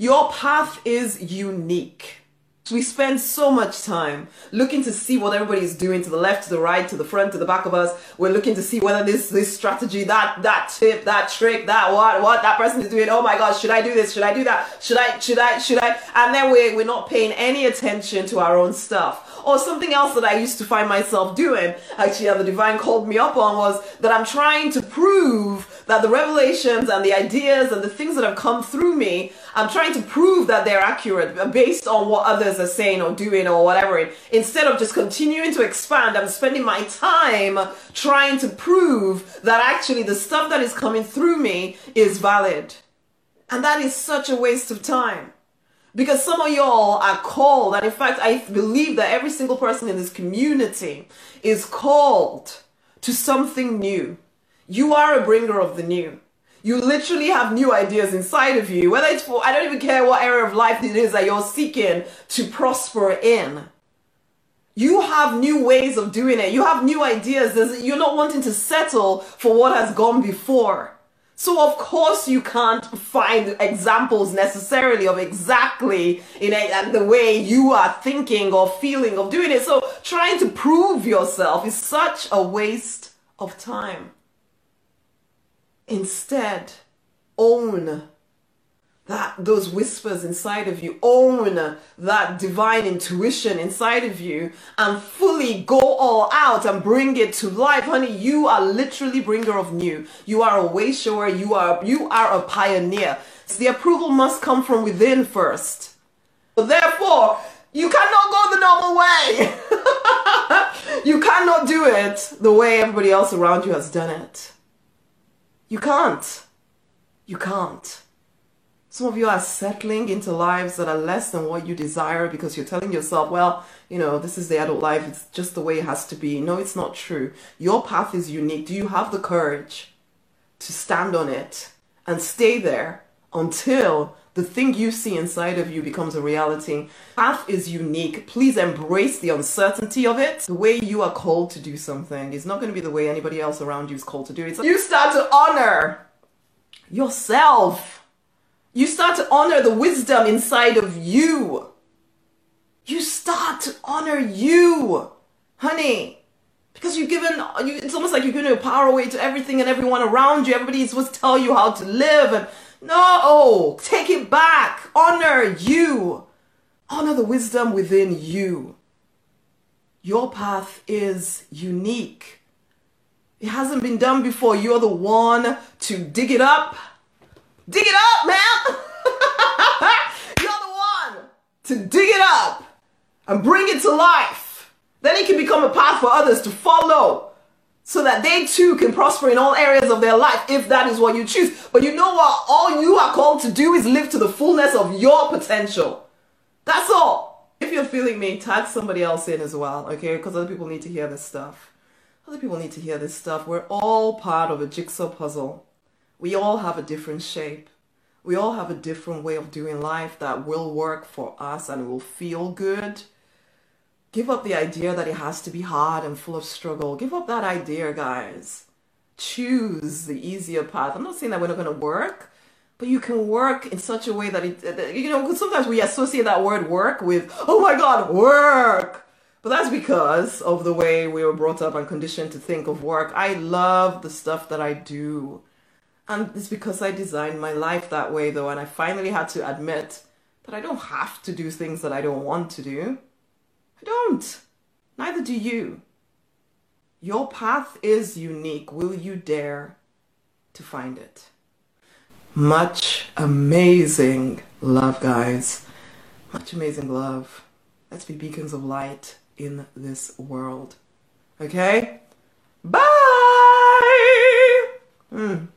Your path is unique. We spend so much time looking to see what everybody is doing to the left, to the right, to the front, to the back of us. We're looking to see whether this this strategy, that that tip, that trick, that what what that person is doing. Oh my God, should I do this? Should I do that? Should I should I should I? And then we we're not paying any attention to our own stuff. Or something else that I used to find myself doing, actually, the divine called me up on was that I'm trying to prove that the revelations and the ideas and the things that have come through me, I'm trying to prove that they're accurate based on what others are saying or doing or whatever. Instead of just continuing to expand, I'm spending my time trying to prove that actually the stuff that is coming through me is valid. And that is such a waste of time. Because some of y'all are called, and in fact, I believe that every single person in this community is called to something new. You are a bringer of the new. You literally have new ideas inside of you, whether it's for, I don't even care what area of life it is that you're seeking to prosper in. You have new ways of doing it. You have new ideas. You're not wanting to settle for what has gone before. So of course you can't find examples necessarily of exactly in a, the way you are thinking or feeling of doing it. So trying to prove yourself is such a waste of time. Instead, own that those whispers inside of you own that divine intuition inside of you and fully go all out and bring it to life. Honey you are literally bringer of new. You are a way shower you are you are a pioneer. So the approval must come from within first. Therefore you cannot go the normal way. You cannot do it the way everybody else around you has done it you can't you can't some of you are settling into lives that are less than what you desire because you're telling yourself, well, you know, this is the adult life. It's just the way it has to be. No, it's not true. Your path is unique. Do you have the courage to stand on it and stay there until the thing you see inside of you becomes a reality? Path is unique. Please embrace the uncertainty of it. The way you are called to do something is not going to be the way anybody else around you is called to do it. You start to honor yourself you start to honor the wisdom inside of you. You start to honor you, honey. Because you've given, you, it's almost like you're giving your power away to everything and everyone around you. Everybody's supposed to tell you how to live. And no, oh, take it back. Honor you. Honor the wisdom within you. Your path is unique. It hasn't been done before. You're the one to dig it up Dig it up, man. You're the one to dig it up and bring it to life. Then it can become a path for others to follow so that they too can prosper in all areas of their life if that is what you choose. But you know what? All you are called to do is live to the fullness of your potential. That's all. If you're feeling me, tag somebody else in as well, okay? Because other people need to hear this stuff. Other people need to hear this stuff. We're all part of a jigsaw puzzle. We all have a different shape. We all have a different way of doing life that will work for us and will feel good. Give up the idea that it has to be hard and full of struggle. Give up that idea, guys. Choose the easier path. I'm not saying that we're not going to work, but you can work in such a way that it, you know, sometimes we associate that word work with, oh my God, work. But that's because of the way we were brought up and conditioned to think of work. I love the stuff that I do. And it's because I designed my life that way, though, and I finally had to admit that I don't have to do things that I don't want to do. I don't. Neither do you. Your path is unique. Will you dare to find it? Much amazing love, guys. Much amazing love. Let's be beacons of light in this world. Okay? Bye! Mm.